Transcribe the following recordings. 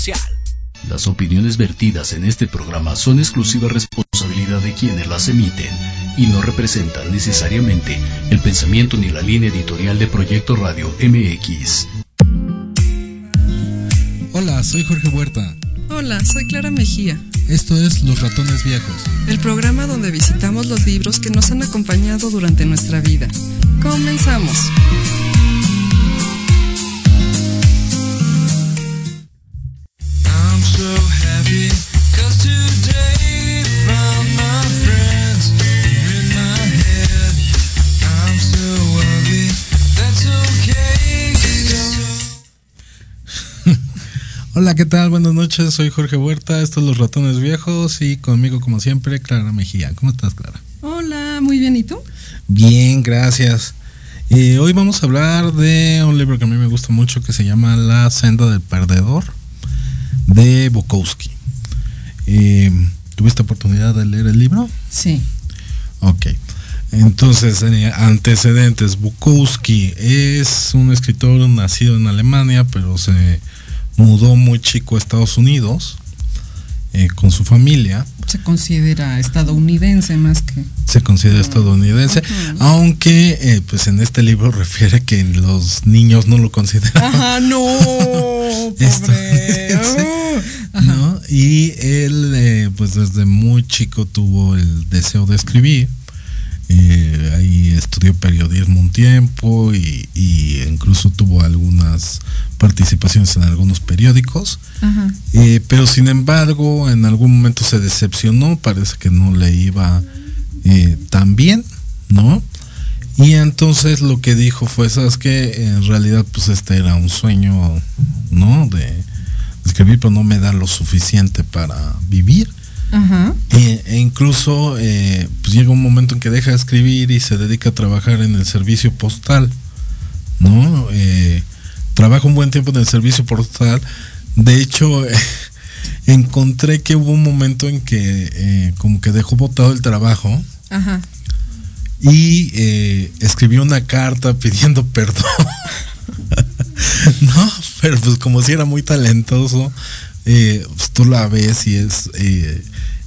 social. Las opiniones vertidas en este programa son exclusiva responsabilidad de quienes las emiten y no representan necesariamente el pensamiento ni la línea editorial de Proyecto Radio MX. Hola, soy Jorge Huerta. Hola, soy Clara Mejía. Esto es Los Ratones Viejos. El programa donde visitamos los libros que nos han acompañado durante nuestra vida. Comenzamos. Hola, ¿qué tal? Buenas noches, soy Jorge Huerta, estos Los Ratones Viejos y conmigo como siempre Clara Mejía. ¿Cómo estás, Clara? Hola, muy bien, ¿y tú? Bien, gracias. Eh, hoy vamos a hablar de un libro que a mí me gusta mucho que se llama La senda del perdedor de Bukowski. Eh, ¿Tuviste oportunidad de leer el libro? Sí. Ok. Entonces, eh, antecedentes. Bukowski es un escritor nacido en Alemania, pero se mudó muy chico a Estados Unidos eh, con su familia. Se considera estadounidense más que. Se considera estadounidense, aunque eh, pues en este libro refiere que los niños no lo consideran. Ajá, no, pobre. ¿no? Y él eh, pues desde muy chico tuvo el deseo de escribir. Ahí estudió periodismo un tiempo y, y, incluso tuvo algunas participaciones en algunos periódicos, eh, pero sin embargo en algún momento se decepcionó, parece que no le iba eh, tan bien, ¿no? Y entonces lo que dijo fue, ¿sabes que En realidad pues este era un sueño, ¿no? De, escribir, pero no me da lo suficiente para vivir. E, e, incluso eh, pues llega un momento en que deja de escribir y se dedica a trabajar en el servicio postal, ¿no? Eh, trabajo un buen tiempo en el servicio postal. De hecho, encontré que hubo un momento en que eh, como que dejó botado el trabajo. Y eh, escribió una carta pidiendo perdón. no, pero pues como si era muy talentoso, eh, pues tú la ves y es,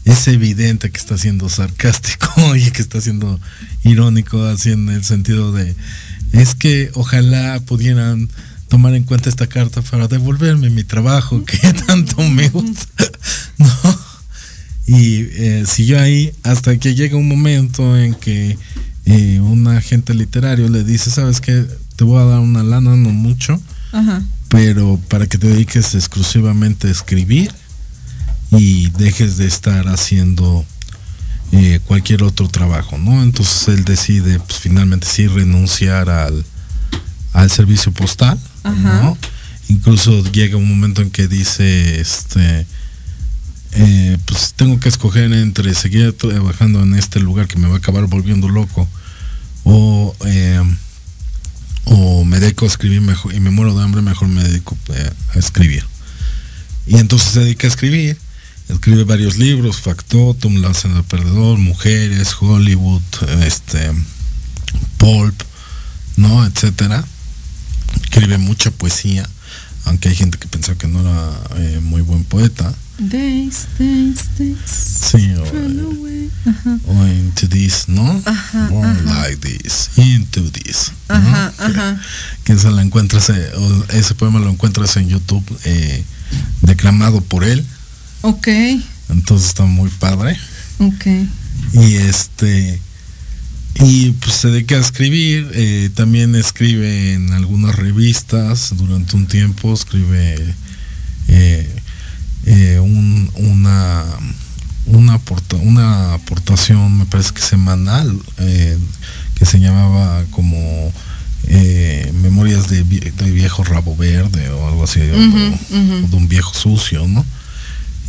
es evidente que está siendo sarcástico y que está siendo irónico, así en el sentido de, es que ojalá pudieran tomar en cuenta esta carta para devolverme mi trabajo que tanto me gusta, ¿no? Y eh, siguió ahí hasta que llega un momento en que eh, un agente literario le dice, ¿sabes qué? Te voy a dar una lana, no mucho, pero para que te dediques exclusivamente a escribir y dejes de estar haciendo eh, cualquier otro trabajo, ¿no? Entonces él decide, pues finalmente sí renunciar al, al servicio postal Incluso llega un momento en que dice, este, eh, pues tengo que escoger entre seguir trabajando en este lugar que me va a acabar volviendo loco o, eh, o me dedico a escribir mejor y me muero de hambre, mejor me dedico a escribir. Y entonces se dedica a escribir, escribe varios libros, Factotum, Cena del Perdedor, Mujeres, Hollywood, este, Pulp, ¿no? Etcétera escribe mucha poesía, aunque hay gente que pensaba que no era eh, muy buen poeta. Days, days, days. Sí, o, into this, ¿no? Ajá, Born like this, into this. Ajá, ajá. Que, la encuentras, eh, ese poema lo encuentras en YouTube eh, declamado por él. Ok. Entonces está muy padre. Ok. Y este y pues se dedica a escribir, eh, también escribe en algunas revistas durante un tiempo, escribe eh, eh, una, una, una aportación, me parece que semanal, que se llamaba como Memorias de, viejo rabo verde o algo así, o, de un viejo sucio, ¿no?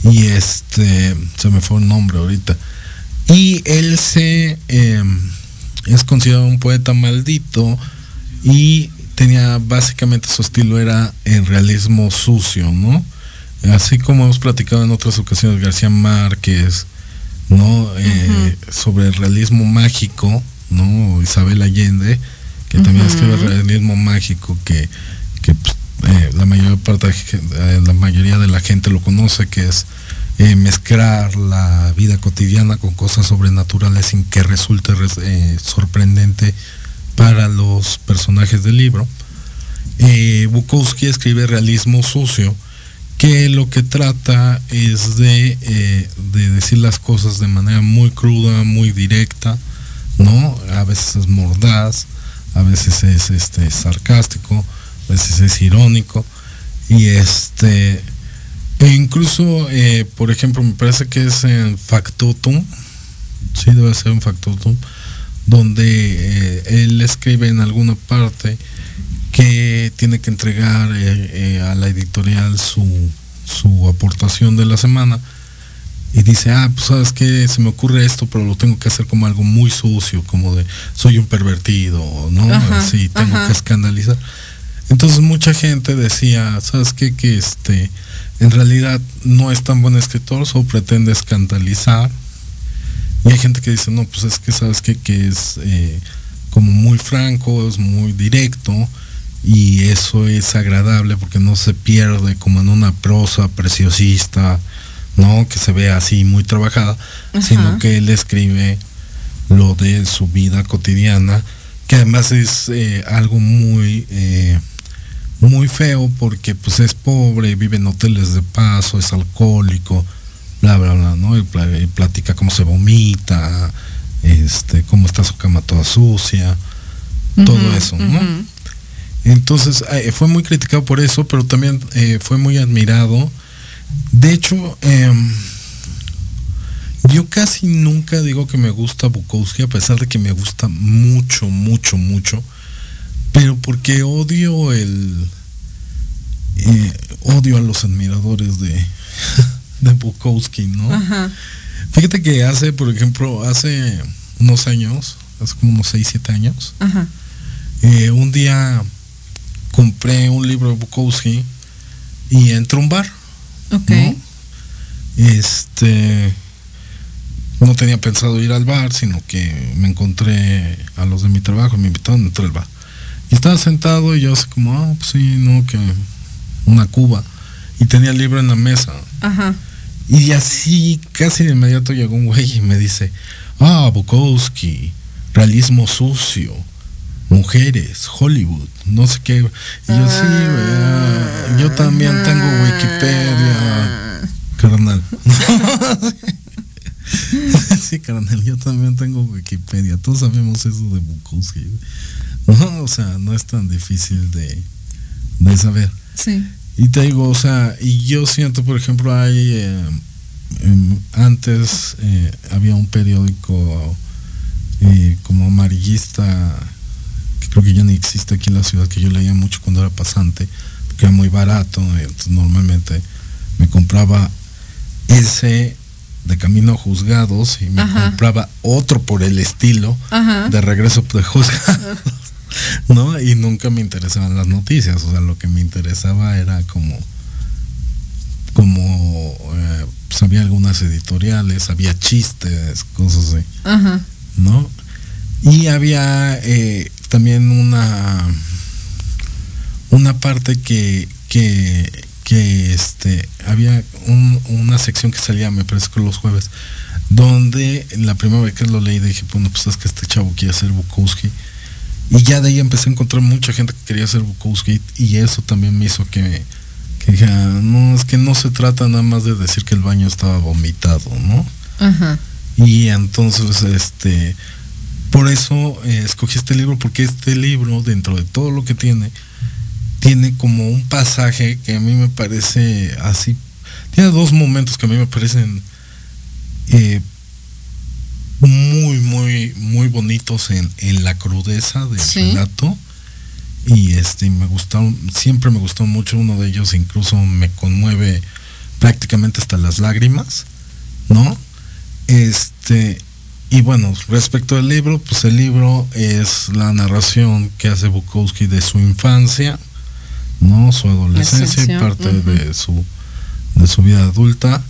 Y este, se me fue el nombre ahorita. Y él se es considerado un poeta maldito y tenía básicamente su estilo era el realismo sucio, ¿no? Así como hemos platicado en otras ocasiones García Márquez, ¿no? Eh, sobre el realismo mágico, ¿no? Isabel Allende, que también escribe realismo mágico, que, que pues, eh, de, la mayoría de la gente lo conoce, que es mezclar la vida cotidiana con cosas sobrenaturales sin que resulte sorprendente para los personajes del libro. Bukowski escribe realismo sucio, que lo que trata es de, de, decir las cosas de manera muy cruda, muy directa, ¿no? A veces es mordaz, a veces es este sarcástico, veces es irónico y este e incluso eh, por ejemplo me parece que es en Factotum sí debe ser en Factotum donde eh, él escribe en alguna parte que tiene que entregar eh, a la editorial su, su aportación de la semana y dice, ah, pues sabes que se me ocurre esto, pero lo tengo que hacer como algo muy sucio, como de soy un pervertido, ¿no? Así, tengo que escandalizar. Entonces mucha gente decía, ¿sabes qué? Que este, en realidad no es tan buen escritor, solo pretende escandalizar. Y hay gente que dice, no, pues es que sabes qué? que es eh, como muy franco, es muy directo y eso es agradable porque no se pierde como en una prosa preciosista no que se ve así muy trabajada, sino que él escribe lo de su vida cotidiana, que además es eh, algo muy eh, muy feo porque pues es pobre, vive en hoteles de paso, es alcohólico, bla bla bla, ¿no? Y, platica cómo se vomita, este, cómo está su cama toda sucia, todo eso, ¿no? Entonces eh, fue muy criticado por eso, pero también fue muy admirado de hecho, em, yo casi nunca digo que me gusta Bukowski, a pesar de que me gusta mucho, mucho, mucho. Pero porque odio el. Eh, odio a los admiradores de, de Bukowski, ¿no? Fíjate que hace, por ejemplo, hace unos años, hace como unos 6, 7 años, eh, un día compré un libro de Bukowski y entré a un bar Ok. Este, no tenía pensado ir al bar, sino que me encontré a los de mi trabajo, me invitaron a entrar al bar. Y estaba sentado y yo así como, ah, pues sí, no, que una cuba. Y tenía el libro en la mesa. Ajá. Y así, casi de inmediato llegó un güey y me dice, ah, Bukowski, realismo sucio mujeres, Hollywood, no sé qué. Y yo sí, ah. yo también tengo Wikipedia, carnal. sí, carnal, yo también tengo Wikipedia. Todos sabemos eso de Bukowski. O sea, no es tan difícil de, de saber. Sí. Y te digo, o sea, y yo siento, por ejemplo, hay eh, em, antes eh, había un periódico eh, como amarillista creo que ya ni existe aquí en la ciudad, que yo leía mucho cuando era pasante, porque era muy barato, entonces normalmente me compraba ese de camino a juzgados y me compraba otro por el estilo de regreso de juzgados. ¿No? Y nunca me interesaban las noticias, o sea, lo que me interesaba era como como eh, pues había algunas editoriales, había chistes, cosas así. ¿No? Y había eh, también una una parte que, que, que este había una sección que salía me parece que los jueves donde la primera vez que lo leí dije bueno pues es que este chavo quiere hacer Bukowski y ya de ahí empecé a encontrar mucha gente que quería hacer Bukowski y eso también me hizo que, que dije no es que no se trata nada más de decir que el baño estaba vomitado no Ajá. y entonces este por eso eh, escogí este libro, porque este libro, dentro de todo lo que tiene, tiene como un pasaje que a mí me parece así. Tiene dos momentos que a mí me parecen eh, muy, muy, muy bonitos en, la crudeza del relato. Y este me gustaron, siempre me gustó mucho uno de ellos, incluso me conmueve prácticamente hasta las lágrimas, ¿no? Este, y bueno, respecto al libro, pues el libro es la narración que hace Bukowski de su infancia, ¿no? Su adolescencia y parte de su de su vida adulta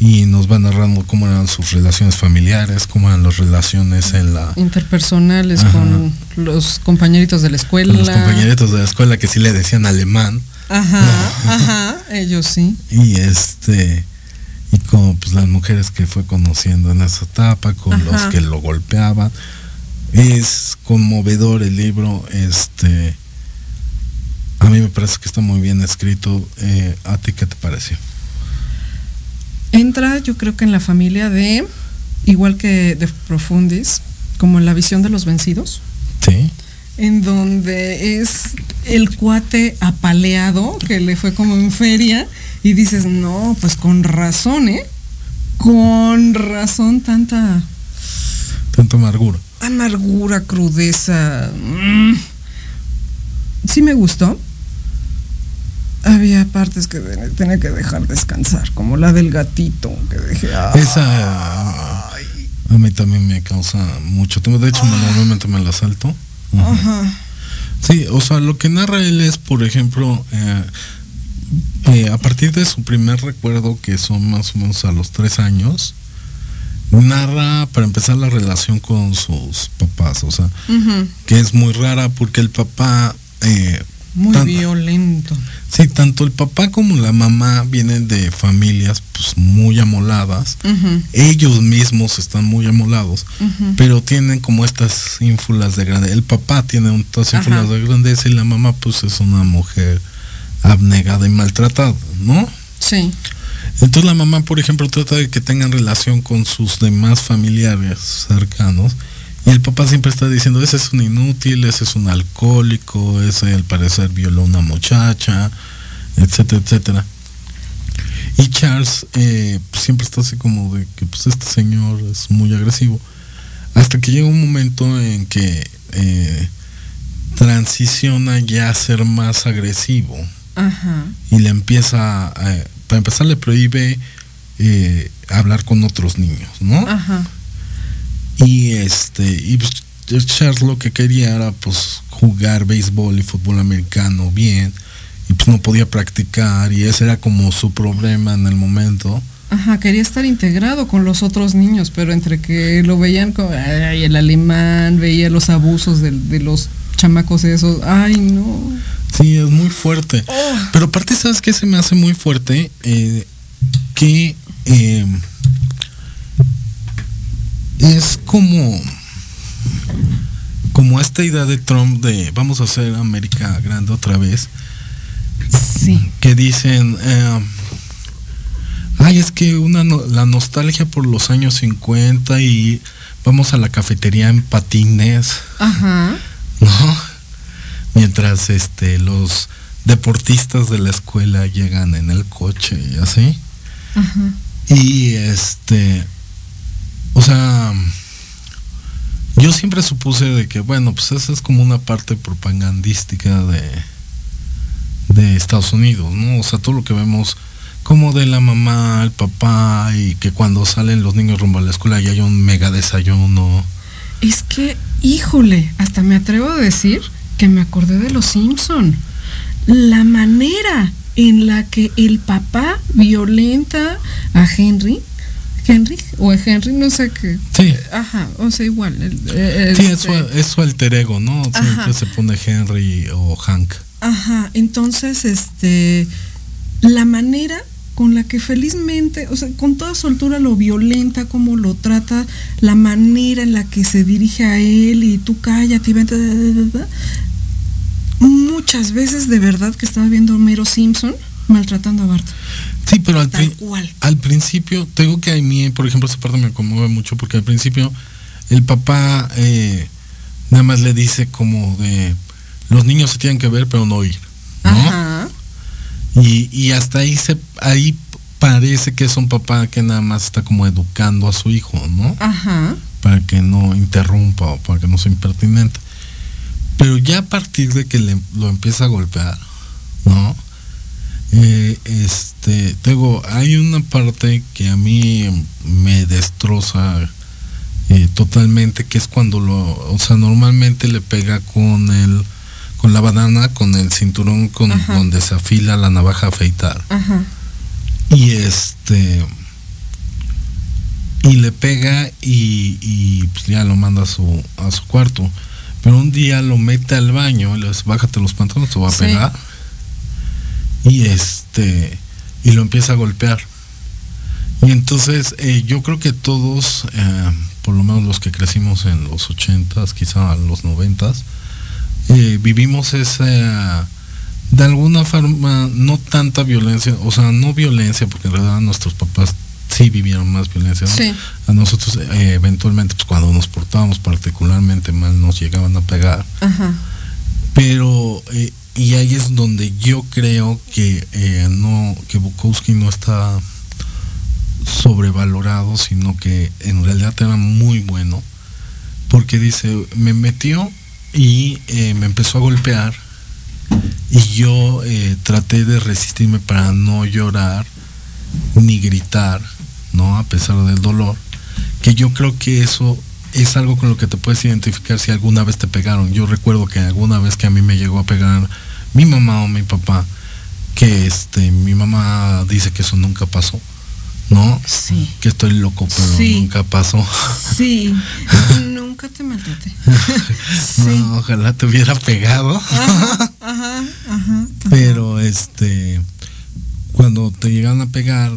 y nos va narrando cómo eran sus relaciones familiares, cómo eran las relaciones en la... Interpersonales con los compañeritos de la escuela. Con los compañeritos de la escuela que sí le decían alemán. Ajá, ajá, ellos sí. Y este y como pues las mujeres que fue conociendo en esa etapa, con los que lo golpeaban. Es conmovedor el libro, este a mí me parece que está muy bien escrito. Eh, ¿A ti qué te pareció? Entra, yo creo que en la familia de, igual que de Profundis, como en la visión de los vencidos. Sí. En donde es el cuate apaleado que le fue como en feria y dices, no, pues con razón, ¿eh? Con razón tanta... Tanta amargura. Amargura, crudeza. Mm. Sí me gustó había partes que tenía que dejar descansar, como la del gatito que dejé. Esa a mí también me causa mucho tema. De hecho, normalmente me la salto. Ajá. Sí, o sea, lo que narra él es, por ejemplo, eh, eh, a partir de su primer recuerdo, que son más o menos a los tres años, narra para empezar la relación con sus papás, o sea, que es muy rara porque el papá eh, muy violento. Sí, tanto el papá como la mamá vienen de familias pues muy amoladas. Ellos mismos están muy amolados, pero tienen como estas ínfulas de grandeza. El papá tiene estas ínfulas de grandeza y la mamá pues es una mujer abnegada y maltratada, ¿no? Sí. Entonces la mamá, por ejemplo, trata de que tengan relación con sus demás familiares cercanos y el papá siempre está diciendo, ese es un inútil, ese es un alcohólico, ese al parecer violó a una muchacha, etcétera, etcétera. Y Charles eh, pues, siempre está así como de que pues este señor es muy agresivo. Hasta que llega un momento en que eh, transiciona ya a ser más agresivo. Y le empieza, para empezar le prohíbe eh, hablar con otros niños, ¿no? Ajá. Y este, y pues, Charles lo que quería era pues jugar béisbol y fútbol americano bien. Y pues no podía practicar y ese era como su problema en el momento. Ajá, quería estar integrado con los otros niños, pero entre que lo veían como, ay, el alemán, veía los abusos de, los chamacos esos, ay, no. Sí, es muy fuerte. Oh. Pero aparte, ¿sabes qué se me hace muy fuerte? Eh, que eh, es como como esta idea de Trump de vamos a hacer América grande otra vez. Sí. Que dicen, eh, ay, es que una la nostalgia por los años 50 y vamos a la cafetería en patines. Ajá. ¿No? Mientras este los deportistas de la escuela llegan en el coche y así. Ajá. Y este o sea, yo siempre supuse de que, bueno, pues esa es como una parte propagandística de, de Estados Unidos, ¿no? O sea, todo lo que vemos como de la mamá, el papá y que cuando salen los niños rumbo a la escuela ya hay un mega desayuno. Es que, híjole, hasta me atrevo a decir que me acordé de los Simpson. La manera en la que el papá violenta a Henry Henry o Henry, no sé qué. Sí. Ajá, o sea, igual. sí, es su, es su, alter ego, ¿no? Siempre se pone Henry o Hank. Ajá, entonces, este, la manera con la que felizmente, o sea, con toda soltura lo violenta, como lo trata, la manera en la que se dirige a él y tú cállate y vente, muchas veces de verdad que estaba viendo a Homero Simpson maltratando a Bart. Sí, pero al, al principio, tengo que a mí, por ejemplo, esa parte me conmueve mucho porque al principio el papá eh, nada más le dice como de los niños se tienen que ver pero no oír, ¿no? Y, y hasta ahí se ahí parece que es un papá que nada más está como educando a su hijo, ¿no? Ajá. Para que no interrumpa o para que no sea impertinente. Pero ya a partir de que le, lo empieza a golpear, ¿no? Eh, este, tengo, hay una parte que a mí me destroza eh, totalmente, que es cuando lo, o sea, normalmente le pega con el, con la banana, con el cinturón con donde se afila la navaja a afeitar. Ajá. Y este, y le pega y, y pues ya lo manda a su, a su cuarto. Pero un día lo mete al baño y le dice, bájate los pantalones, te va a Sí. pegar. Y este, y lo empieza a golpear. Y entonces eh, yo creo que todos, eh, por lo menos los que crecimos en los ochentas, quizá en los noventas, eh, vivimos esa, de alguna forma, no tanta violencia, o sea, no violencia, porque en realidad nuestros papás sí vivieron más violencia. ¿no? Sí. A nosotros eh, eventualmente, pues cuando nos portábamos particularmente mal, nos llegaban a pegar. Ajá. Pero, y ahí es donde yo creo que eh, no, que Bukowski no está sobrevalorado, sino que en realidad era muy bueno, porque dice, me metió y eh, me empezó a golpear y yo eh, traté de resistirme para no llorar ni gritar, ¿no? A pesar del dolor, que yo creo que eso es algo con lo que te puedes identificar si alguna vez te pegaron. Yo recuerdo que alguna vez que a mí me llegó a pegar mi mamá o mi papá, que este mi mamá dice que eso nunca pasó, ¿no? Sí. Que estoy loco, pero Sí. nunca pasó. Sí. Nunca te maltraté. Sí. No, ojalá te hubiera pegado. Ajá, ajá, ajá. Pero este cuando te llegan a pegar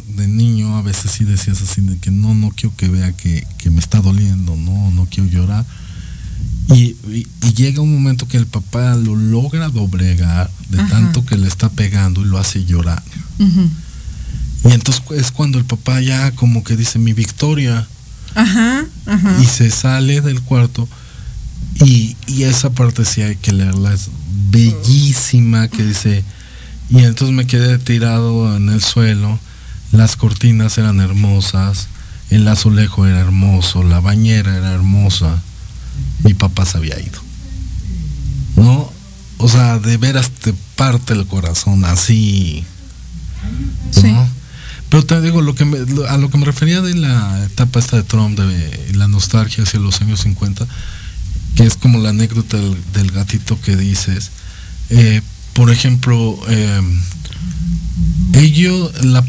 papá lo logra doblegar de Ajá. tanto que le está pegando y lo hace llorar. Y entonces es cuando el papá ya como que dice mi victoria Ajá, ajá. y se sale del cuarto y, y esa parte sí hay que leerla, es bellísima que dice, y entonces me quedé tirado en el suelo, las cortinas eran hermosas, el azulejo era hermoso, la bañera era hermosa, mi papá se había ido. ¿No? O sea, de veras te parte el corazón así. Sí. ¿no? Pero te digo, lo que me- lo- a lo que me refería de la etapa esta de Trump, de la nostalgia hacia los años 50, que es como la anécdota del, del gatito que dices. eh, por ejemplo, eh, ello, la,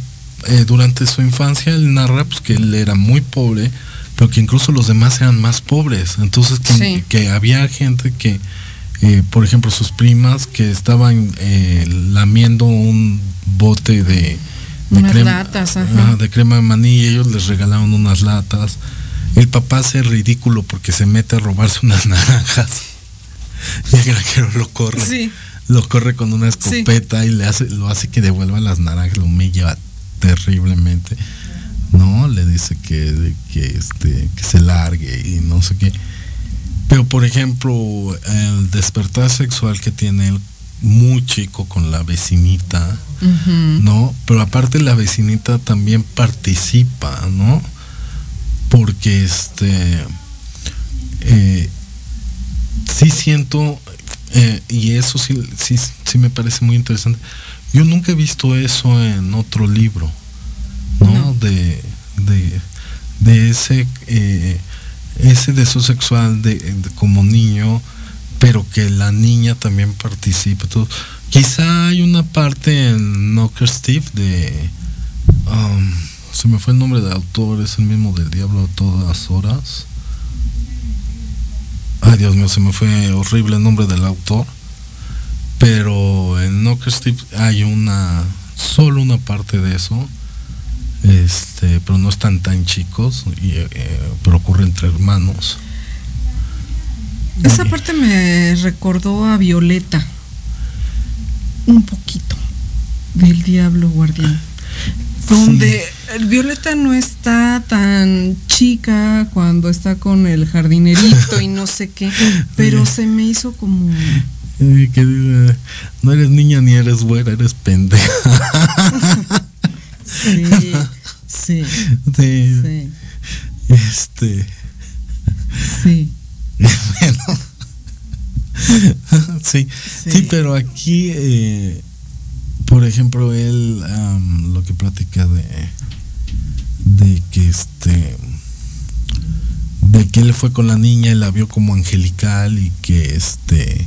eh, durante su infancia, él narra pues, que él era muy pobre, pero que incluso los demás eran más pobres. Entonces, que, Sí. que había gente que, eh, por ejemplo, sus primas que estaban eh, lamiendo un bote de, de Unas crema, latas, ajá. ajá, de crema de maní y ellos les regalaron unas latas. El papá hace ridículo porque se mete a robarse unas naranjas. Y el granjero lo corre. Sí. Lo corre con una escopeta y le hace, lo hace que devuelva las naranjas, lo humilla terriblemente. No, le dice que, que, este, que se largue y no sé qué. Pero por ejemplo, el despertar sexual que tiene él muy chico con la vecinita. ¿no? Pero aparte la vecinita también participa, ¿no? Porque este eh, sí siento eh, y eso sí, sí, sí me parece muy interesante. Yo nunca he visto eso en otro libro, ¿no? No. De, de, de ese eh, ese deseo sexual de, como niño, pero que la niña también participe. Todo. Quizá hay una parte en Knocker Steve de um, se me fue el nombre del autor, es el mismo del Diablo a todas horas. Ay, Dios mío, se me fue horrible el nombre del autor. Pero en Knocker Steve hay una, solo una parte de eso. Este, pero no están tan chicos, y, eh, pero ocurre entre hermanos. Esa parte me recordó a Violeta. Un poquito. Del Diablo Guardián. Donde Violeta no está tan chica cuando está con el jardinerito y no sé qué, pero se me hizo como... Eh, que no eres niña ni eres güera, eres pendeja. Sí, sí, Sí, sí, Este, sí. bueno. sí, sí, Sí. pero aquí, eh, por ejemplo, él lo que platica de, de que este, de que él fue con la niña y la vio como angelical y que este,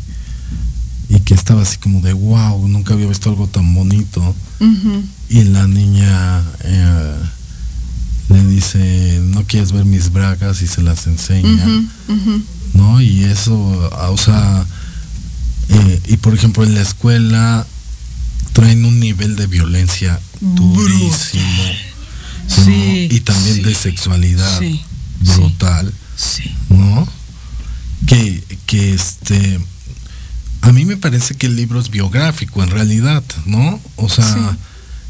y que estaba así como de wow, nunca había visto algo tan bonito. Ujú. Y la niña eh, le dice, no quieres ver mis bragas y se las enseña, ¿no? Y eso, ah, o sea, eh, y por ejemplo en la escuela traen un nivel de violencia durísimo. y también de sexualidad brutal. ¿No? Que, que este a mí me parece que el libro es biográfico en realidad, ¿no? O sea,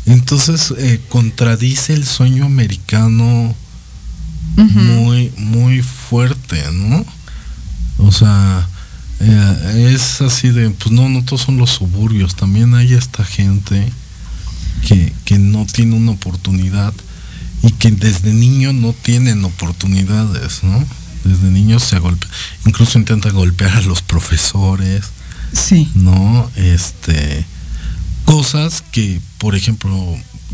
entonces eh, contradice el sueño americano muy, muy fuerte, ¿no? O sea, eh, es así de, pues no, no todos son los suburbios, también hay esta gente que, que no tiene una oportunidad y que desde niño no tienen oportunidades, ¿no? Desde niños se golpea, incluso intenta golpear a los profesores Sí. ¿No? Este. Cosas que, por ejemplo,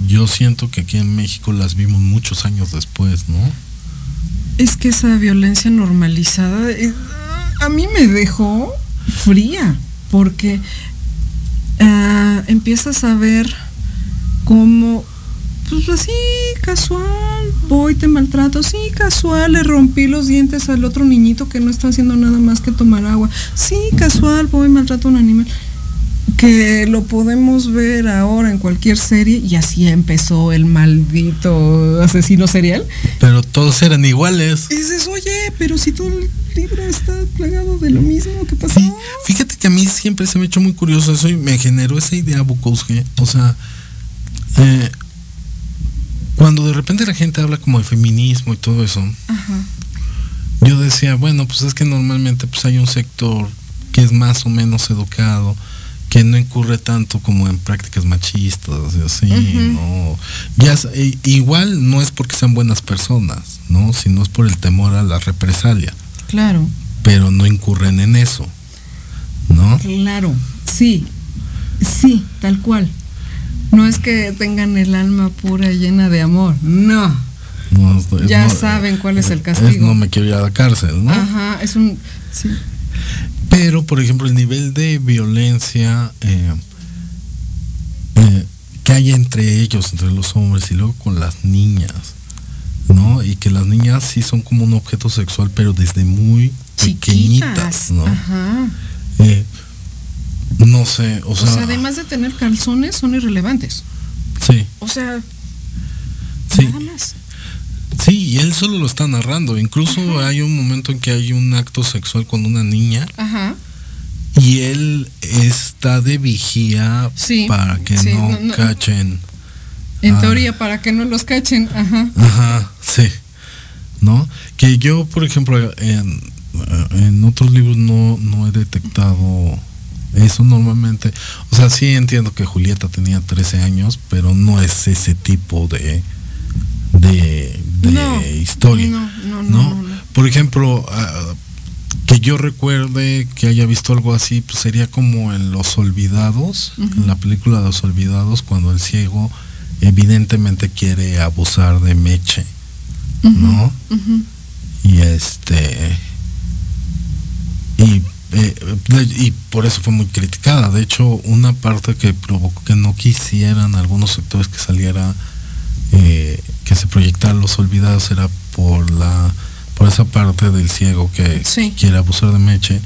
yo siento que aquí en México las vimos muchos años después, ¿no? Es que esa violencia normalizada a mí me dejó fría, porque ah, empiezas a ver cómo pues así, casual, voy, te maltrato, sí, casual, le rompí los dientes al otro niñito que no está haciendo nada más que tomar agua, sí, casual, voy, maltrato a un animal. Que lo podemos ver ahora en cualquier serie y así empezó el maldito asesino serial. Pero todos eran iguales. Y dices, oye, pero si todo el libro está plagado de lo mismo, ¿qué pasó? fíjate que a mí siempre se me ha hecho muy curioso eso y me generó esa idea Bukowski. O sea, eh, cuando de repente la gente habla como de feminismo y todo eso, yo decía, bueno, pues es que normalmente pues hay un sector que es más o menos educado, que no incurre tanto como en prácticas machistas y así, ¿no? Ya, igual no es porque sean buenas personas, ¿no? Sino es por el temor a la represalia. Claro. Pero no incurren en eso, ¿no? Claro, sí, sí, tal cual. No es que tengan el alma pura llena de amor, no. ya saben cuál es el castigo. no me quiero ir a la cárcel, ¿no? Ajá, es un... Sí. Pero, por ejemplo, el nivel de violencia eh, eh, que hay entre ellos, entre los hombres, y luego con las niñas, ¿no? Y que las niñas sí son como un objeto sexual, pero desde muy pequeñitas, ¿no? Ajá. Eh, no sé, o sea. O sea, además de tener calzones, son irrelevantes. Sí. O sea. Sí. Sí, y él solo lo está narrando. Incluso hay un momento en que hay un acto sexual con una niña. Ajá. Y él está de vigía para que no, cachen. En teoría, para que no los cachen. Ajá. Ajá, sí. ¿No? Que yo, por ejemplo, en, en otros libros no, no he detectado eso normalmente, o sea, sí entiendo que Julieta tenía 13 años, pero no es ese tipo de de, historia. No, no, Por ejemplo, ah, que yo recuerde que haya visto algo así, pues sería como en Los Olvidados, en la película de Los Olvidados, cuando el ciego evidentemente quiere abusar de Meche, ¿no? Y este y eh, y por eso fue muy criticada. De hecho, una parte que provocó que no quisieran algunos sectores que saliera, eh, que se proyectaran los olvidados era por la por esa parte del ciego que quiere abusar de Meche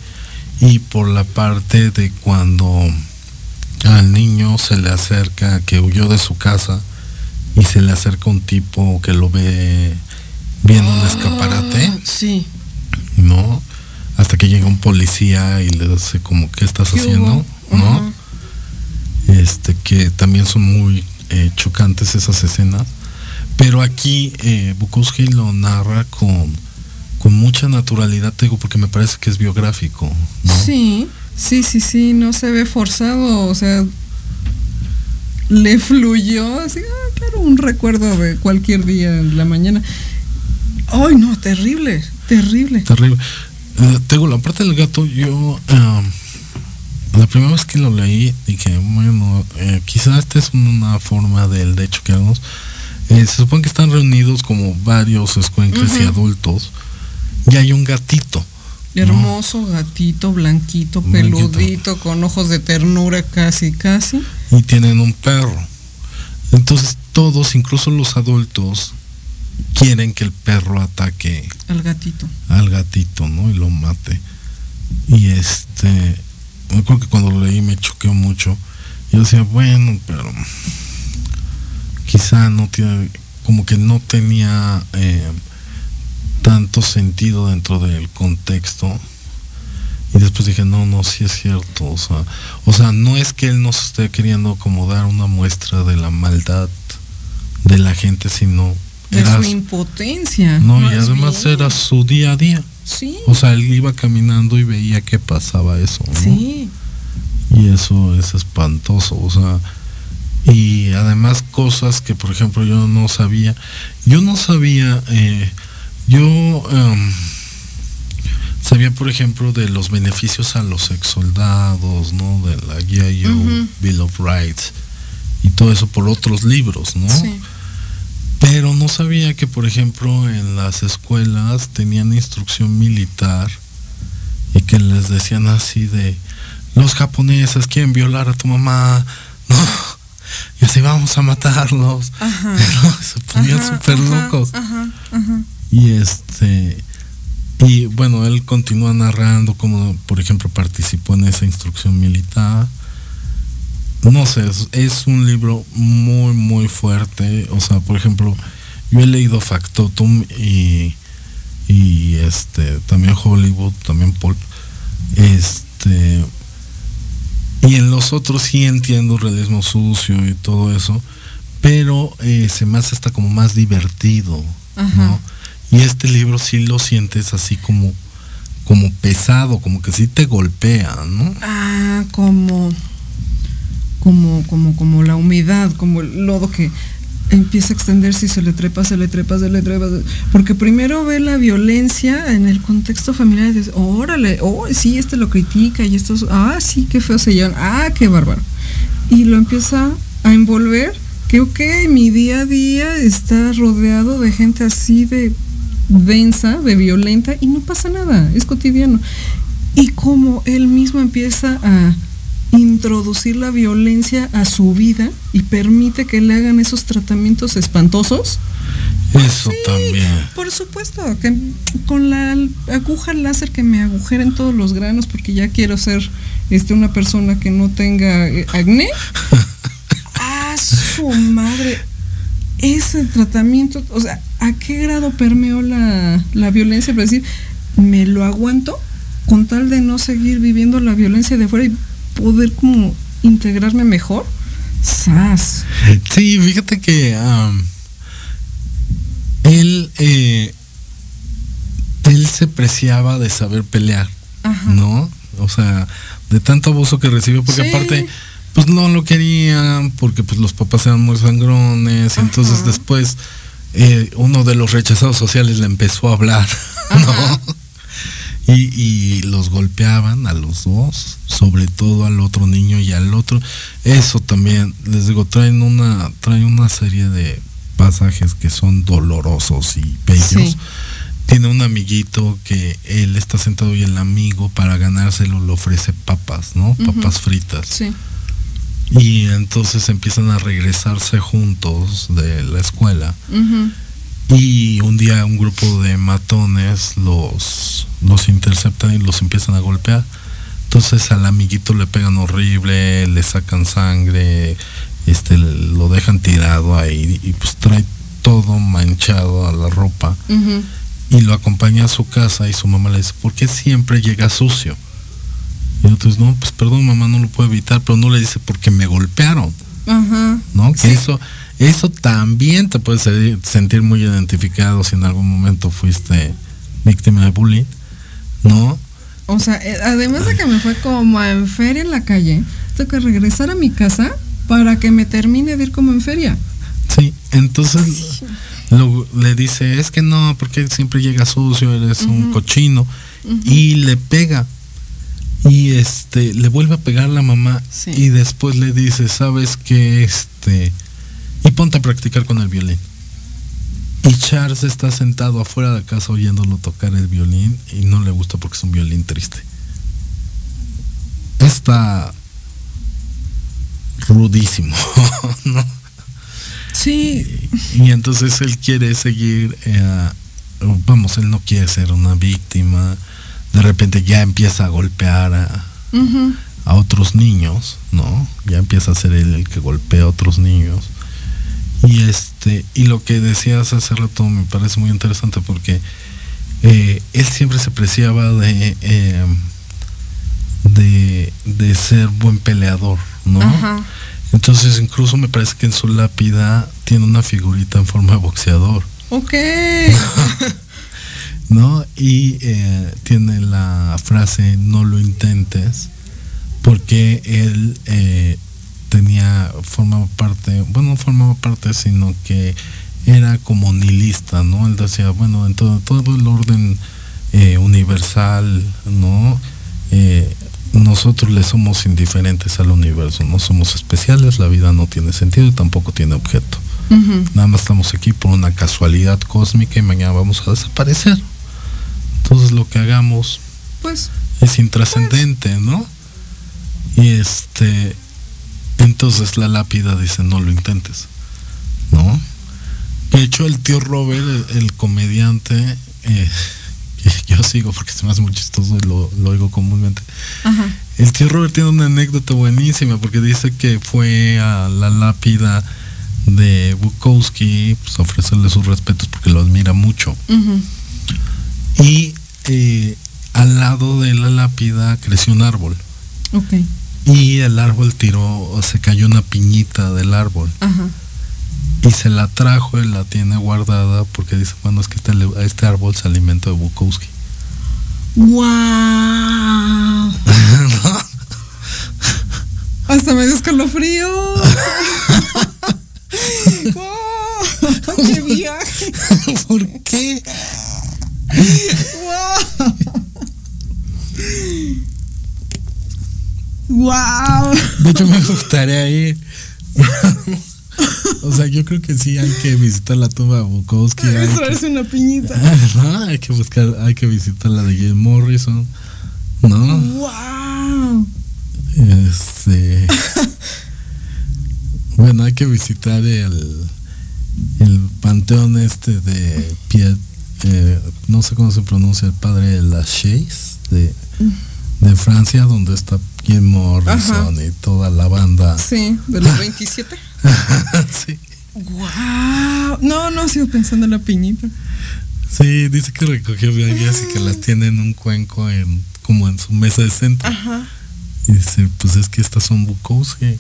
y por la parte de cuando al niño se le acerca, que huyó de su casa y se le acerca un tipo que lo ve viendo un escaparate. Ah, sí. ¿No? hasta que llega un policía y le dice como qué estás haciendo, ¿no? Este que también son muy eh, chocantes esas escenas, pero aquí eh, Bukowski lo narra con con mucha naturalidad, te digo, porque me parece que es biográfico. Sí, sí, sí, sí, no se ve forzado, o sea, le fluyó así, ah, claro, un recuerdo de cualquier día en la mañana. Ay, no, terrible, terrible. Terrible. Eh, tengo la parte del gato, yo la primera vez que lo leí dije, bueno, eh, quizás esta es una forma del de hecho que hagamos. Eh, se supone que están reunidos como varios escuencles y adultos y hay un gatito. Hermoso gatito, blanquito, peludito, con ojos de ternura casi, casi. Y tienen un perro. Entonces todos, incluso los adultos, quieren que el perro ataque Al gatito. al gatito, ¿no? Y lo mate. Y este, me acuerdo que cuando lo leí me choqueó mucho. Yo decía, bueno, pero quizá no tiene, como que no tenía eh, tanto sentido dentro del contexto. Y después dije, no, no, sí es cierto. O sea, o sea, no es que él nos esté queriendo como dar una muestra de la maldad de la gente, sino era su su- impotencia. no, y más además bien. era su día a día. Sí. O sea, él iba caminando y veía que pasaba eso. ¿no? Sí. Y eso es espantoso. O sea, y además cosas que, por ejemplo, yo no sabía. Yo no sabía, eh, yo em, sabía, por ejemplo, de los beneficios a los ex soldados, ¿no? De la guía. Bill of Rights y todo eso por otros libros, ¿no? Sí. No sabía que, por ejemplo, en las escuelas tenían instrucción militar y que les decían así de, los japoneses quieren violar a tu mamá, ¿no? Y así vamos a matarlos. Ajá. Se ponían súper locos. Ajá, ajá. Y este, y bueno, él continúa narrando cómo, por ejemplo, participó en esa instrucción militar. No sé, es, es un libro muy, muy fuerte. O sea, por ejemplo, yo he leído Factotum y, y este, también Hollywood, también Pulp. Este, y en los otros sí entiendo realismo sucio y todo eso, pero eh, se me hace hasta como más divertido. Ajá. ¿no? Y este libro sí lo sientes así como, como pesado, como que sí te golpea, ¿no? Ah, como, como, como, como la humedad, como el lodo que empieza a extenderse y se le trepa, se le trepa, se le trepa. Porque primero ve la violencia en el contexto familiar y dice, órale, oh, sí, este lo critica y estos, ah, sí, qué feo se llevan, ah, qué bárbaro. Y lo empieza a envolver, que ok, mi día a día está rodeado de gente así de densa, de violenta, y no pasa nada, es cotidiano. Y como él mismo empieza a introducir la violencia a su vida y permite que le hagan esos tratamientos espantosos. Eso Sí, también. Por supuesto, que con la aguja láser que me agujeren todos los granos porque ya quiero ser este una persona que no tenga eh, acné. ¡Ah, su madre! Ese tratamiento, o sea, ¿a qué grado permeó la, la violencia? Para decir, me lo aguanto con tal de no seguir viviendo la violencia de fuera y poder como integrarme mejor. ¡Sas! Sí, fíjate que él, eh, él se preciaba de saber pelear, Ajá. ¿no? O sea, de tanto abuso que recibió, porque Sí. aparte, pues no lo querían, porque pues los papás eran muy sangrones, y entonces Ajá. después eh, uno de los rechazados sociales le empezó a hablar, Ajá. ¿no? Y, y los golpeaban a los dos, sobre todo al otro niño y al otro. Eso también, les digo, traen una, traen una serie de pasajes que son dolorosos y bellos. Sí. Tiene un amiguito que él está sentado y el amigo para ganárselo le ofrece papas, ¿no? Papas fritas. Sí. Y entonces empiezan a regresarse juntos de la escuela. Ujú. Y un día un grupo de matones los, los interceptan y los empiezan a golpear. Entonces al amiguito le pegan horrible, le sacan sangre, este lo dejan tirado ahí y pues trae todo manchado a la ropa y lo acompaña a su casa y su mamá le dice, ¿por qué siempre llega sucio? Y entonces, no, pues perdón mamá, no lo puedo evitar, pero no le dice porque me golpearon. Ajá. ¿no? Que Sí. eso, eso también te puede sentir muy identificado si en algún momento fuiste víctima de bullying, ¿no? O sea, eh, además de que me fue como en feria en la calle, tengo que regresar a mi casa para que me termine de ir como en feria. Sí, entonces lo- le dice, es que no, porque siempre llega sucio, eres un cochino, y le pega. Y este, le vuelve a pegar la mamá Sí. y después le dice, sabes que este, ponte a practicar con el violín. Y Charles está sentado afuera de casa oyéndolo tocar el violín y no le gusta porque es un violín triste. Está rudísimo, ¿no? Sí. Y, entonces él quiere seguir, eh, vamos, él no quiere ser una víctima. De repente ya empieza a golpear a, a otros niños, ¿no? Ya empieza a ser él el que golpea a otros niños. Y este, y lo que decías hace rato me parece muy interesante porque eh, él siempre se apreciaba de, eh, de, de ser buen peleador, ¿no? Entonces incluso me parece que en su lápida tiene una figurita en forma de boxeador. Ok. ¿No? Y eh, tiene la frase no lo intentes porque él eh, tenía, formaba parte, bueno, no formaba parte, sino que era como nihilista, ¿no? Él decía, bueno, en todo, todo el orden eh, universal, ¿no? nosotros le somos indiferentes al universo, no somos especiales, la vida no tiene sentido y tampoco tiene objeto. Nada más estamos aquí por una casualidad cósmica y mañana vamos a desaparecer. Entonces lo que hagamos pues es intrascendente, ¿no? Y este entonces la lápida dice no lo intentes, ¿no? De hecho el tío Robert, el, comediante, eh, yo sigo porque se me hace muy chistoso y lo, lo oigo comúnmente. El tío Robert tiene una anécdota buenísima porque dice que fue a la lápida de Bukowski pues, a ofrecerle sus respetos porque lo admira mucho. Y eh, al lado de la lápida creció un árbol. Y el árbol tiró, se cayó una piñita del árbol. Y se la trajo y la tiene guardada porque dice, bueno, es que este, este árbol se alimenta de Bukowski. ¡Wow! Hasta me dio escalofrío. ¡Wow! ¡Qué viaje! ¿Por qué? ¡Wow! ¡Wow! De hecho, me gustaría ir. O sea, yo creo que sí hay que visitar la tumba de Bukowski. Eso es una piñita. No, hay que buscar, hay que visitar la de Jim Morrison. ¿No? ¡Wow! Este. bueno, hay que visitar el, el panteón este de Piet, eh, no sé cómo se pronuncia el padre de las de, de Francia, donde está Jim Morrison y toda la banda. Sí, de los 27. sí. ¡Wow! No, no sigo pensando en la piñita. Sí, dice que recogió gallas y que las tiene en un cuenco en, como en su mesa de centro. Ajá. Y dice, pues es que estas son Bukowski.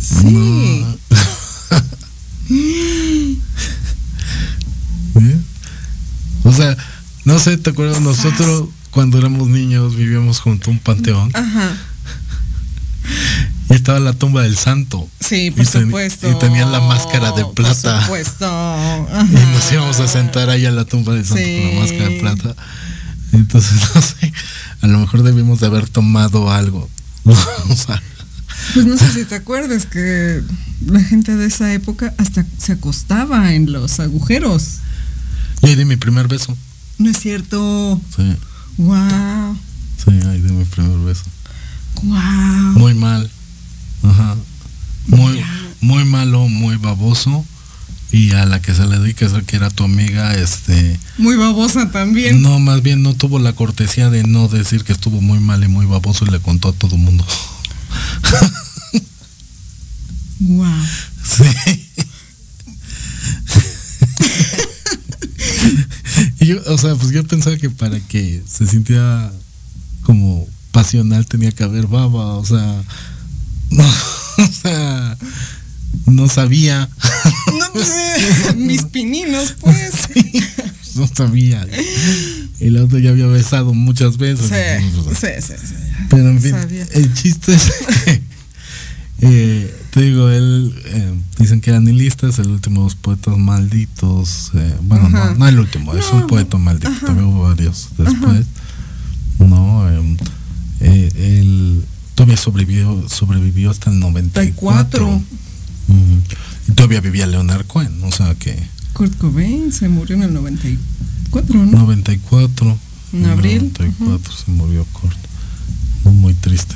Sí. ¿Eh? O sea, no sé, ¿te acuerdas? Nosotros cuando éramos niños vivíamos junto a un panteón. Ajá. Y estaba la tumba del santo. Sí, por supuesto. y tenían la máscara de plata. Por supuesto. Y nos íbamos a sentar ahí a la tumba del santo con la máscara de plata. Entonces, no sé, a lo mejor debimos de haber tomado algo. pues no sé si te acuerdas que la gente de esa época hasta se acostaba en los agujeros. Y di mi primer beso. No es cierto. Sí. Wow. Sí, ahí di mi primer beso. Wow. Muy mal. Ajá. Muy, muy malo, muy baboso. Y a la que se le dedica, esa que era tu amiga, este. Muy babosa también. No, más bien no tuvo la cortesía de no decir que estuvo muy mal y muy baboso y le contó a todo el mundo. wow. Sí. y yo, o sea, pues yo pensaba que para que se sintiera como pasional tenía que haber baba, o sea, no, o sea, no sabía. No, pues, eh, mis pininos, pues. no sabía. Y la otra ya había besado muchas veces. Sí, sí, sí, sí, Pero en fin, el chiste es que, eh, te digo, él, eh, dicen que eran nihilistas, el último de los poetas malditos. Eh, bueno, no, no el último, es un poeta maldito, también hubo varios después. No, em, eh, él todavía sobrevivió, sobrevivió hasta el 94. Y todavía vivía Leonard Cohen, o sea que... Kurt Cobain se murió en el 94, ¿no? 94. En abril. 94 se murió Kurt. muy triste.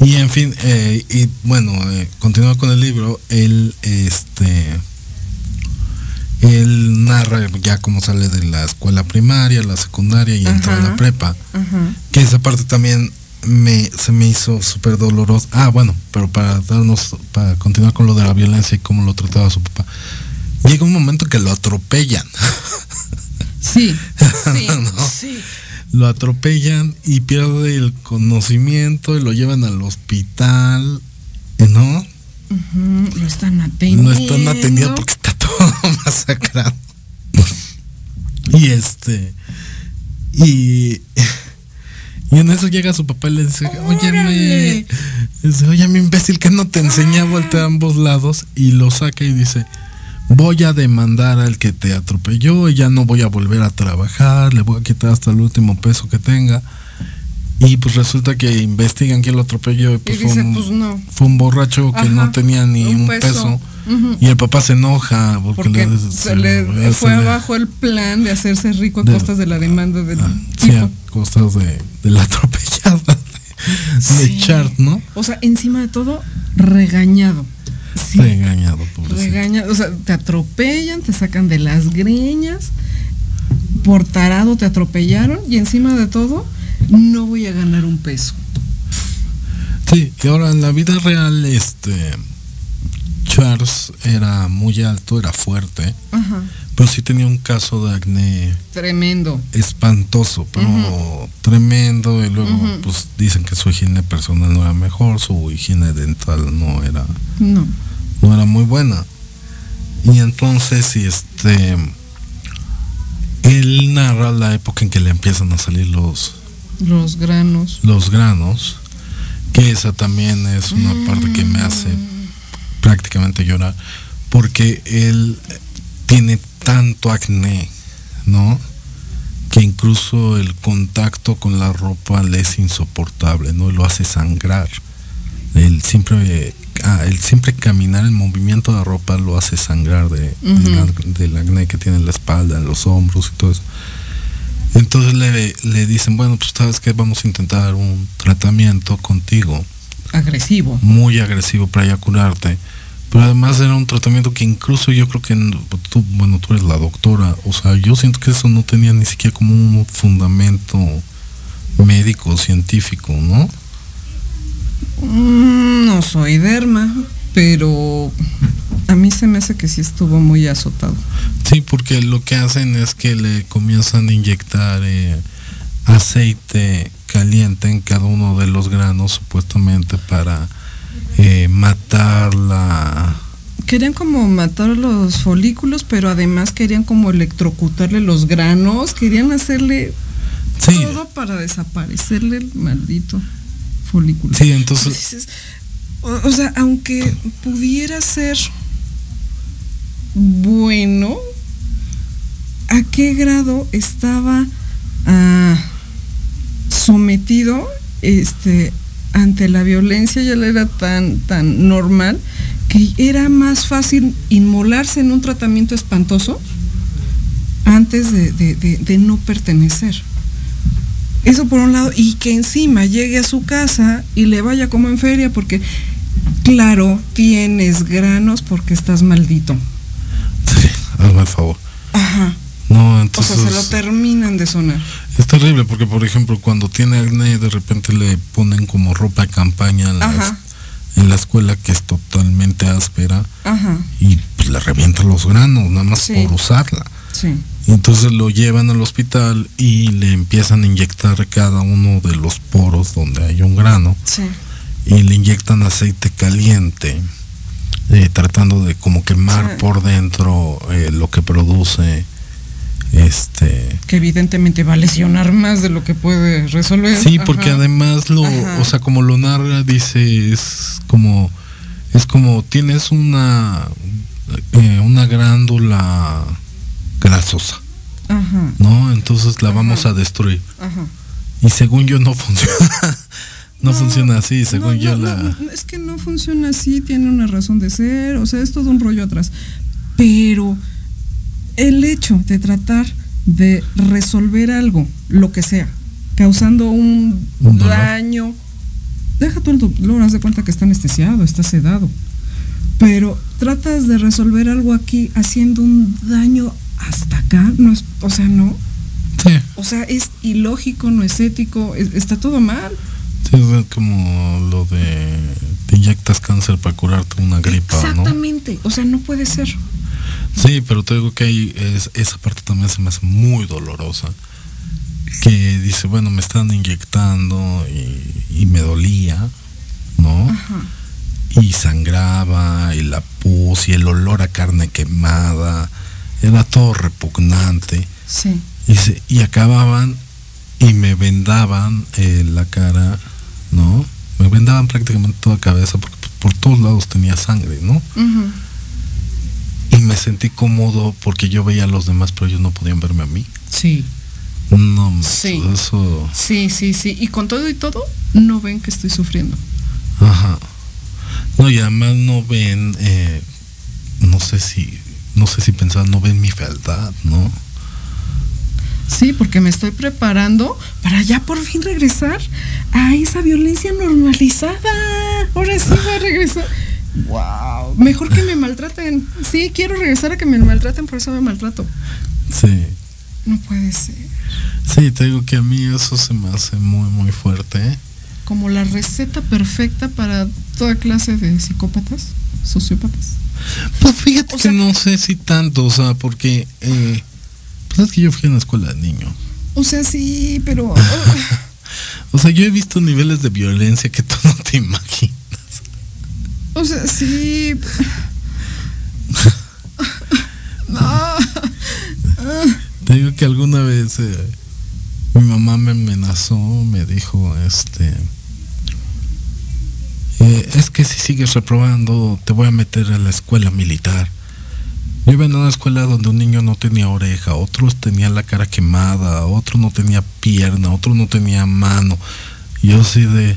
Y en fin, eh, y bueno, eh, continúa con el libro, él, este, él narra ya cómo sale de la escuela primaria, la secundaria y entra a la prepa. Que esa parte también me, se me hizo súper dolorosa. Ah, bueno, pero para darnos, para continuar con lo de la violencia y cómo lo trataba su papá. Llega un momento que lo atropellan. Sí, sí, No. sí. Lo atropellan y pierde el conocimiento y lo llevan al hospital. ¿eh, ¿No? Ujú, Lo están atendiendo. No están atendidos porque está todo masacrado. Y este. Y. Y en eso llega su papá y le dice, óyeme, dice, óyeme imbécil, que no te enseñé a voltear a ambos lados y lo saca y dice, voy a demandar al que te atropelló y ya no voy a volver a trabajar, le voy a quitar hasta el último peso que tenga. Y pues resulta que investigan quién lo atropelló y pues, dice, fue, un, pues, no. fue un borracho que Ajá, no tenía ni un, un peso. Y el papá se enoja porque, Porque le, se le fue abajo el plan de hacerse rico a De- costas de la demanda del Ah, sí, a costas de, de la atropellada de, de Sí. Chart, ¿no? O sea, encima de todo, regañado. Sí, Regañado, pobrecito. regañado. O sea, te atropellan, te sacan de las greñas, por tarado te atropellaron y encima de todo, no voy a ganar un peso. Sí, y ahora en la vida real, este Charles era muy alto, era fuerte, Ajá. Pero sí tenía un caso de acné Tremendo. espantoso, pero tremendo. Y luego, pues dicen que su higiene personal no era mejor, su higiene dental no era, No. no era muy buena. Y entonces, este, él narra la época en que le empiezan a salir los, Los granos. los granos, que esa también es una parte que me hace prácticamente llorar, porque él tiene tanto acné, ¿no? Que incluso el contacto con la ropa le es insoportable, ¿no? Lo hace sangrar. El siempre, ah, el siempre caminar en movimiento de la ropa lo hace sangrar de, ac- del acné que tiene en la espalda, en los hombros y todo eso. Entonces le, le dicen, bueno, pues sabes que vamos a intentar un tratamiento contigo Agresivo. muy agresivo para ya curarte. Pero además era un tratamiento que incluso yo creo que tú, bueno, tú eres la doctora, o sea, yo siento que eso no tenía ni siquiera como un fundamento médico, científico, ¿no? Mm, No soy derma, pero a mí se me hace que sí estuvo muy azotado. Sí, porque lo que hacen es que le comienzan a inyectar eh, aceite caliente en cada uno de los granos, supuestamente para eh, matar la... Querían como matar los folículos, pero además querían como electrocutarle los granos, querían hacerle Sí, todo para desaparecerle el maldito folículo. sí, entonces... O sea, aunque pudiera ser bueno, ¿a qué grado estaba ah, sometido este, ante la violencia? Ya le era tan, tan normal que era más fácil inmolarse en un tratamiento espantoso antes de, de- de- de no pertenecer. Eso por un lado, y que encima llegue a su casa y le vaya como en feria, porque claro, tienes granos porque estás maldito. Sí, hazme el favor. Ajá. No, O entonces... sea, se lo terminan de sonar. Es terrible porque, por ejemplo, cuando tiene acné, de repente le ponen como ropa de campaña en la, Ajá. en la escuela que es totalmente áspera Ajá. y pues, le revientan los granos, nada más Sí. por usarla. Sí. Entonces lo llevan al hospital y le empiezan a inyectar cada uno de los poros donde hay un grano Sí. y le inyectan aceite caliente, eh, tratando de como quemar por dentro eh, lo que produce este Que evidentemente va a lesionar más de lo que puede resolver. Sí, porque Ajá. además lo, Ajá. o sea, como lo narra, dice, es como, es como tienes una, eh, una glándula grasosa, Ajá. ¿no? Entonces la vamos a destruir. Ajá. Y según yo no funciona, no, funciona así, según no, yo no, la... es que no funciona así, tiene una razón de ser, o sea, es todo un rollo atrás. Pero el hecho de tratar de resolver algo, lo que sea, causando un, daño deja tú el dolor, haz de cuenta que está anestesiado, está sedado. Pero tratas de resolver algo aquí haciendo un daño hasta acá, no es, o sea, no. Sí. O sea, es ilógico, no es ético, es- está todo mal. Sí, es como lo de te inyectas cáncer para curarte una gripa, ¿no? Exactamente, o sea, no puede ser. Sí, pero te digo que ahí es, esa parte también se me hace muy dolorosa. Que dice, bueno, me están inyectando y, y me dolía, ¿no? Ajá. Y sangraba, y la pus, y el olor a carne quemada, era todo repugnante. Sí. Y, se- y acababan y me vendaban eh, la cara, ¿no? Me vendaban prácticamente toda cabeza porque pues, por todos lados tenía sangre, ¿no? Ujú. Y me sentí cómodo porque yo veía a los demás, pero ellos no podían verme a mí. Sí. No, mames, Sí. eso. Sí, sí, sí. Y con todo y todo, no ven que estoy sufriendo. Ajá. No, y además no ven, eh, no sé si, no sé si pensaban, no ven mi fealdad, ¿no? Sí, porque me estoy preparando para ya por fin regresar a esa violencia normalizada. Ahora sí va a regresar. Wow. Mejor que me maltraten. Sí, quiero regresar a que me maltraten, por eso me maltrato. Sí. No puede ser. Sí, te digo que a mí eso se me hace muy, muy fuerte. ¿eh? Como la receta perfecta para toda clase de psicópatas, sociópatas. Pues fíjate O que no sé si tanto, o sea, porque, eh, pues es que yo fui a una escuela de niños. O sea, sí, pero. O sea, yo he visto niveles de violencia que tú no te imaginas. O sea, sí. No. Te digo que alguna vez eh, mi mamá me amenazó, me dijo, este, eh, es que si sigues reprobando te voy a meter a la escuela militar. Yo iba en una escuela donde un niño no tenía oreja, otros tenían la cara quemada, otro no tenía pierna, otro no tenía mano. Yo así de,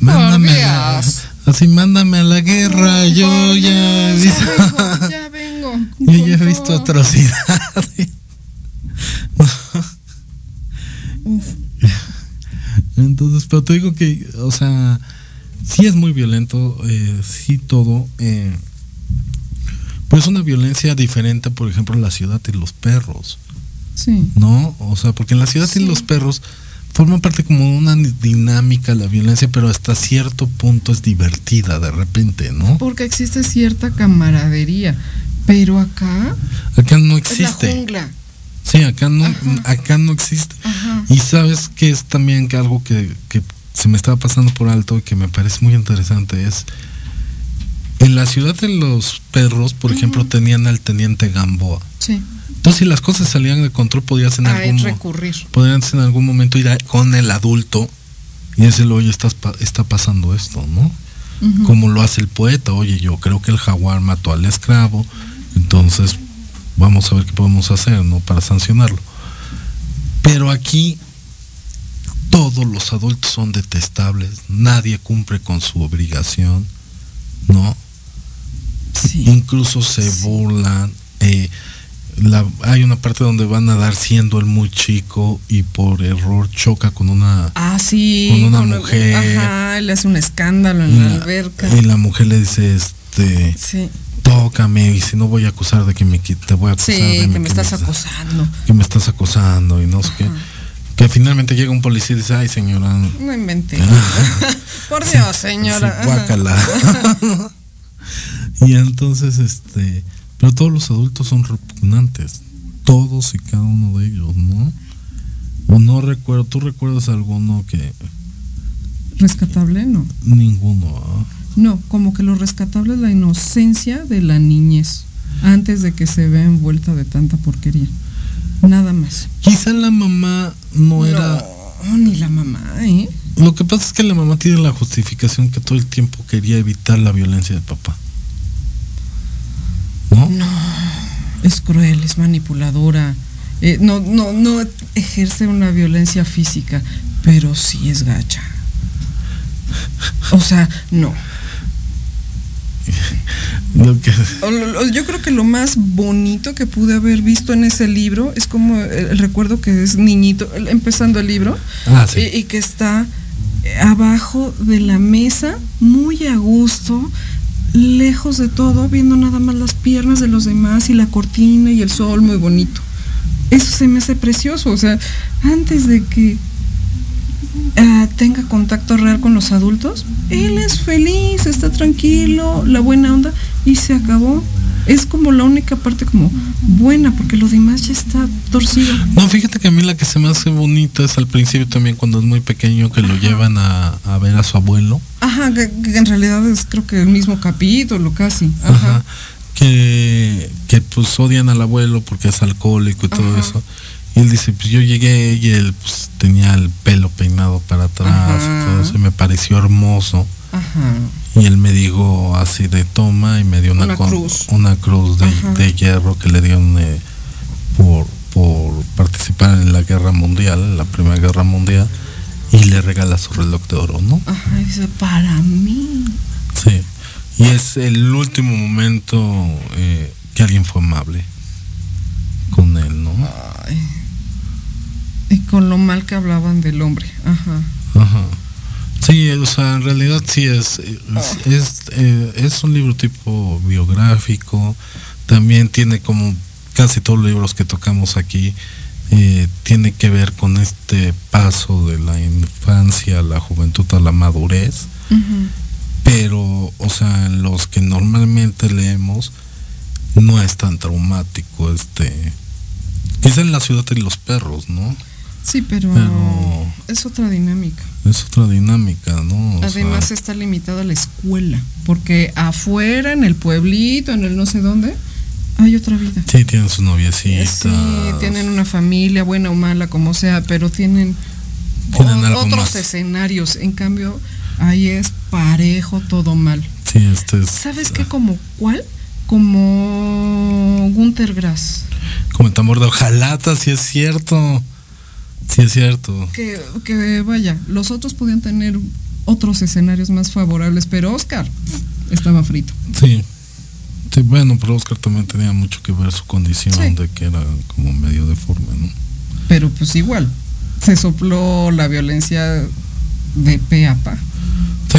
mándame Dios. Así mándame a la guerra, yo ya he visto, Ya vengo. yo ya he visto atrocidades. Entonces, pero te digo que, o sea, sí es muy violento, eh, sí todo. Eh, pues una violencia diferente, por ejemplo, en la ciudad y los perros, Sí. ¿no? O sea, porque en la ciudad Sí. y los perros forman parte como de una dinámica la violencia, pero hasta cierto punto es divertida de repente, ¿no? Porque existe cierta camaradería. Pero acá Acá no es la existe. jungla. Sí, acá no, Ajá. acá no existe. Ajá. Y sabes que es también que algo que, que se me estaba pasando por alto y que me parece muy interesante es en la ciudad de los perros, por ejemplo, tenían al teniente Gamboa. Sí. Entonces, si las cosas salían de control, podías en A algún recurrir. podías en algún momento ir a- con el adulto y decirle, oye, estás está pasando esto, ¿no? Como lo hace el poeta, oye, yo creo que el jaguar mató al esclavo, entonces vamos a ver qué podemos hacer, ¿no? Para sancionarlo. Pero aquí todos los adultos son detestables, nadie cumple con su obligación, ¿no? Sí. Incluso se burlan. eh, la- hay una parte donde van a dar siendo el muy chico y por error choca con una Ah, sí. con una mujer. Ajá, le hace un escándalo en la la, alberca. y la mujer le dice este Sí. tócame y si no voy a acusar de que me te voy a acusar Sí, de que me estás estás- acosando. que me estás acosando y no sé qué que finalmente llega un policía y dice ay señora No inventé. Por Dios, señora. sí, guácala. y entonces este pero todos los adultos son repugnantes todos y cada uno de ellos no o no recuerdo tú recuerdas alguno que Rescatable, no. ninguno ¿ah? No, como que lo rescatable es la inocencia de la niñez. Antes de que se vea envuelta de tanta porquería. Nada más. quizá la mamá no era No, ni la mamá, ¿eh? Lo que pasa es que la mamá tiene la justificación que todo el tiempo quería evitar la violencia del papá. ¿No? No, es cruel, es manipuladora. Eh, no, no, no ejerce una violencia física, pero sí es gacha. O sea, no. Que, Yo creo que lo más bonito que pude haber visto en ese libro es como el, el recuerdo que es niñito, el- empezando el libro, ah, sí. y, y que está abajo de la mesa, muy a gusto, lejos de todo, viendo nada más las piernas de los demás y la cortina y el sol muy bonito. Eso se me hace precioso, o sea, antes de que uh, tenga contacto real con los adultos, él es feliz, está tranquilo, la buena onda y se acabó es como la única parte como buena, porque lo demás ya está torcido. No, fíjate que a mí la que se me hace bonita es al principio también cuando es muy pequeño que lo llevan a, a, ver a su abuelo. Ajá, que, que, en realidad es creo que el mismo capítulo casi. Ajá. Ajá. Que, que pues odian al abuelo porque es alcohólico y todo Ajá. eso. Y él dice, pues yo llegué y él pues, tenía el pelo peinado para atrás y todo eso y me pareció hermoso. Ajá. Y él me dijo así de toma y me dio una, Una cruz. una cruz de, hierro que le dieron eh, por, por participar en la guerra mundial, en la primera guerra mundial, y le regala su reloj de oro, ¿no? Ajá, dice, para mí. Sí. Y es el último momento eh, que alguien fue amable con él, ¿no? Ay. Y con lo mal que hablaban del hombre. Ajá. Ajá. Sí, o sea, en realidad sí es, es, es, eh, es un libro tipo biográfico, también tiene como casi todos los libros que tocamos aquí, eh, tiene que ver con este paso de la infancia a la juventud a la madurez, pero, o sea, los que normalmente leemos no es tan traumático, este, quizá en la ciudad de los perros, ¿no? Sí, pero, Pero- es otra dinámica. Es otra dinámica, ¿no? O Además sea, está limitada la escuela, porque afuera, en el pueblito, en el no sé dónde, hay otra vida. Sí, tienen su noviecita. Sí, tienen una familia, buena o mala, como sea, pero tienen, Tienen o- algo otros más. escenarios. En cambio, ahí es parejo, todo mal. Sí, este es. ¿Sabes qué? ¿Como cuál? Como Gunter Grass. Como el tambor de hojalata, sí es cierto. Sí es cierto. Que, que vaya, los otros podían tener otros escenarios más favorables, pero Oscar estaba frito. Sí. Sí, bueno, pero Oscar también tenía mucho que ver su condición Sí. de que era como medio deforme, ¿no? Pero pues igual, se sopló la violencia de pe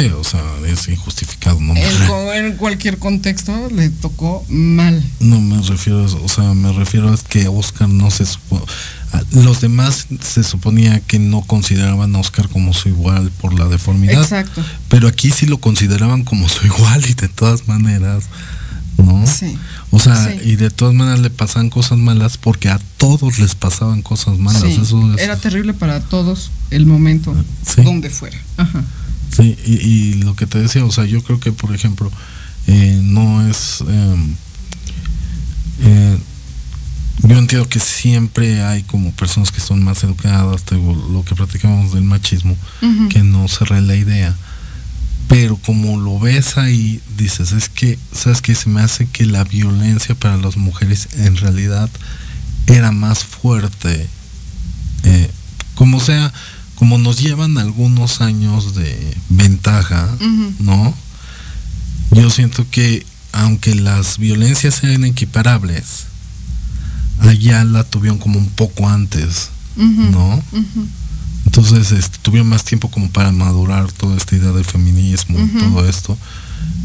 o sea, es injustificado. No En, cualquier contexto le tocó mal. no me refiero a eso. O sea, me refiero a que Oscar no se supo. Los demás se suponía que no consideraban a Oscar como su igual por la deformidad. Exacto. Pero aquí sí lo consideraban como su igual y de todas maneras, ¿no? Sí. O sea, Sí. y de todas maneras le pasaban cosas malas porque a todos les pasaban cosas malas. Sí, Eso es, Era terrible para todos el momento, Sí. donde fuera. Ajá. Sí, y, y lo que te decía, o sea, yo creo que, por ejemplo, eh, no es. em, eh, yo entiendo que siempre hay como personas que son más educadas, digo, lo que platicábamos del machismo, que no cerré la idea. Pero como lo ves ahí, dices, es que, ¿sabes qué? Se me hace que la violencia para las mujeres en realidad era más fuerte. Eh, como sea, como nos llevan algunos años de ventaja. ¿no? Yo siento que aunque las violencias sean equiparables, allá la tuvieron como un poco antes. ¿no? Entonces este, tuvieron más tiempo como para madurar toda esta idea del feminismo y todo esto.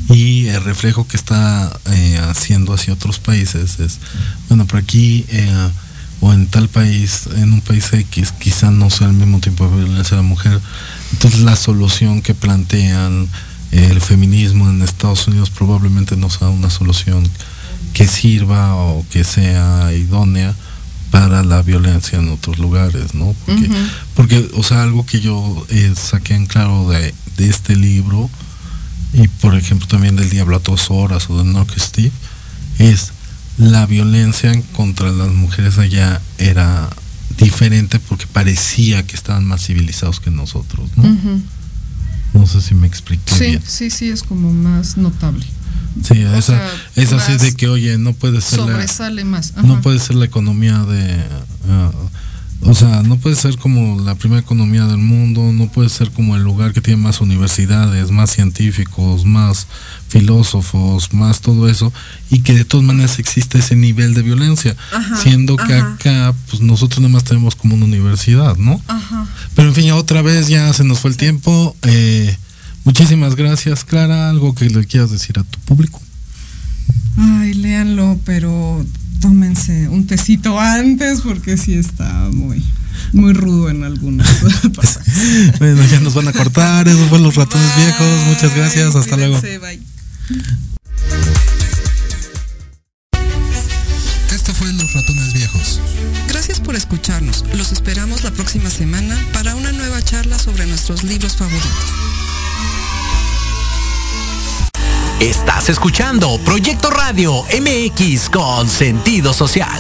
Y el reflejo que está eh, haciendo hacia otros países es, bueno, por aquí eh, o en tal país, en un país X, quizá no sea al mismo tiempo de violencia a la mujer. Entonces la solución que plantean eh, el feminismo en Estados Unidos probablemente no sea una solución que sirva o que sea idónea para la violencia en otros lugares, ¿no? Porque, porque o sea, algo que yo eh, saqué en claro de, de este libro, y por ejemplo también del Diablo a dos horas o de Knock Steve, es la violencia contra las mujeres allá era diferente porque parecía que estaban más civilizados que nosotros, ¿no? No sé si me expliqué Sí, bien. sí, sí, es como más notable. Sí, esa, sea, es así de que, oye, no puede ser la, Sobresale más. no puede ser la economía de ah, O sea, no puede ser como la primera economía del mundo, no puede ser como el lugar que tiene más universidades, más científicos, más filósofos, más todo eso, y que de todas maneras existe ese nivel de violencia, siendo que acá, pues nosotros nada más tenemos como una universidad, ¿no? Pero en fin, otra vez ya se nos fue el tiempo. Eh, muchísimas gracias, Clara. ¿Algo que le quieras decir a tu público? Ay, léanlo, pero tómense un tecito antes porque sí está muy muy rudo en algunos bueno, ya nos van a cortar, esos fueron los ratones viejos. Muchas gracias, hasta luego. Esto fue Los Ratones Viejos. Gracias por escucharnos. Los esperamos la próxima semana para una nueva charla sobre nuestros libros favoritos. Estás escuchando Proyecto Radio MX con sentido social.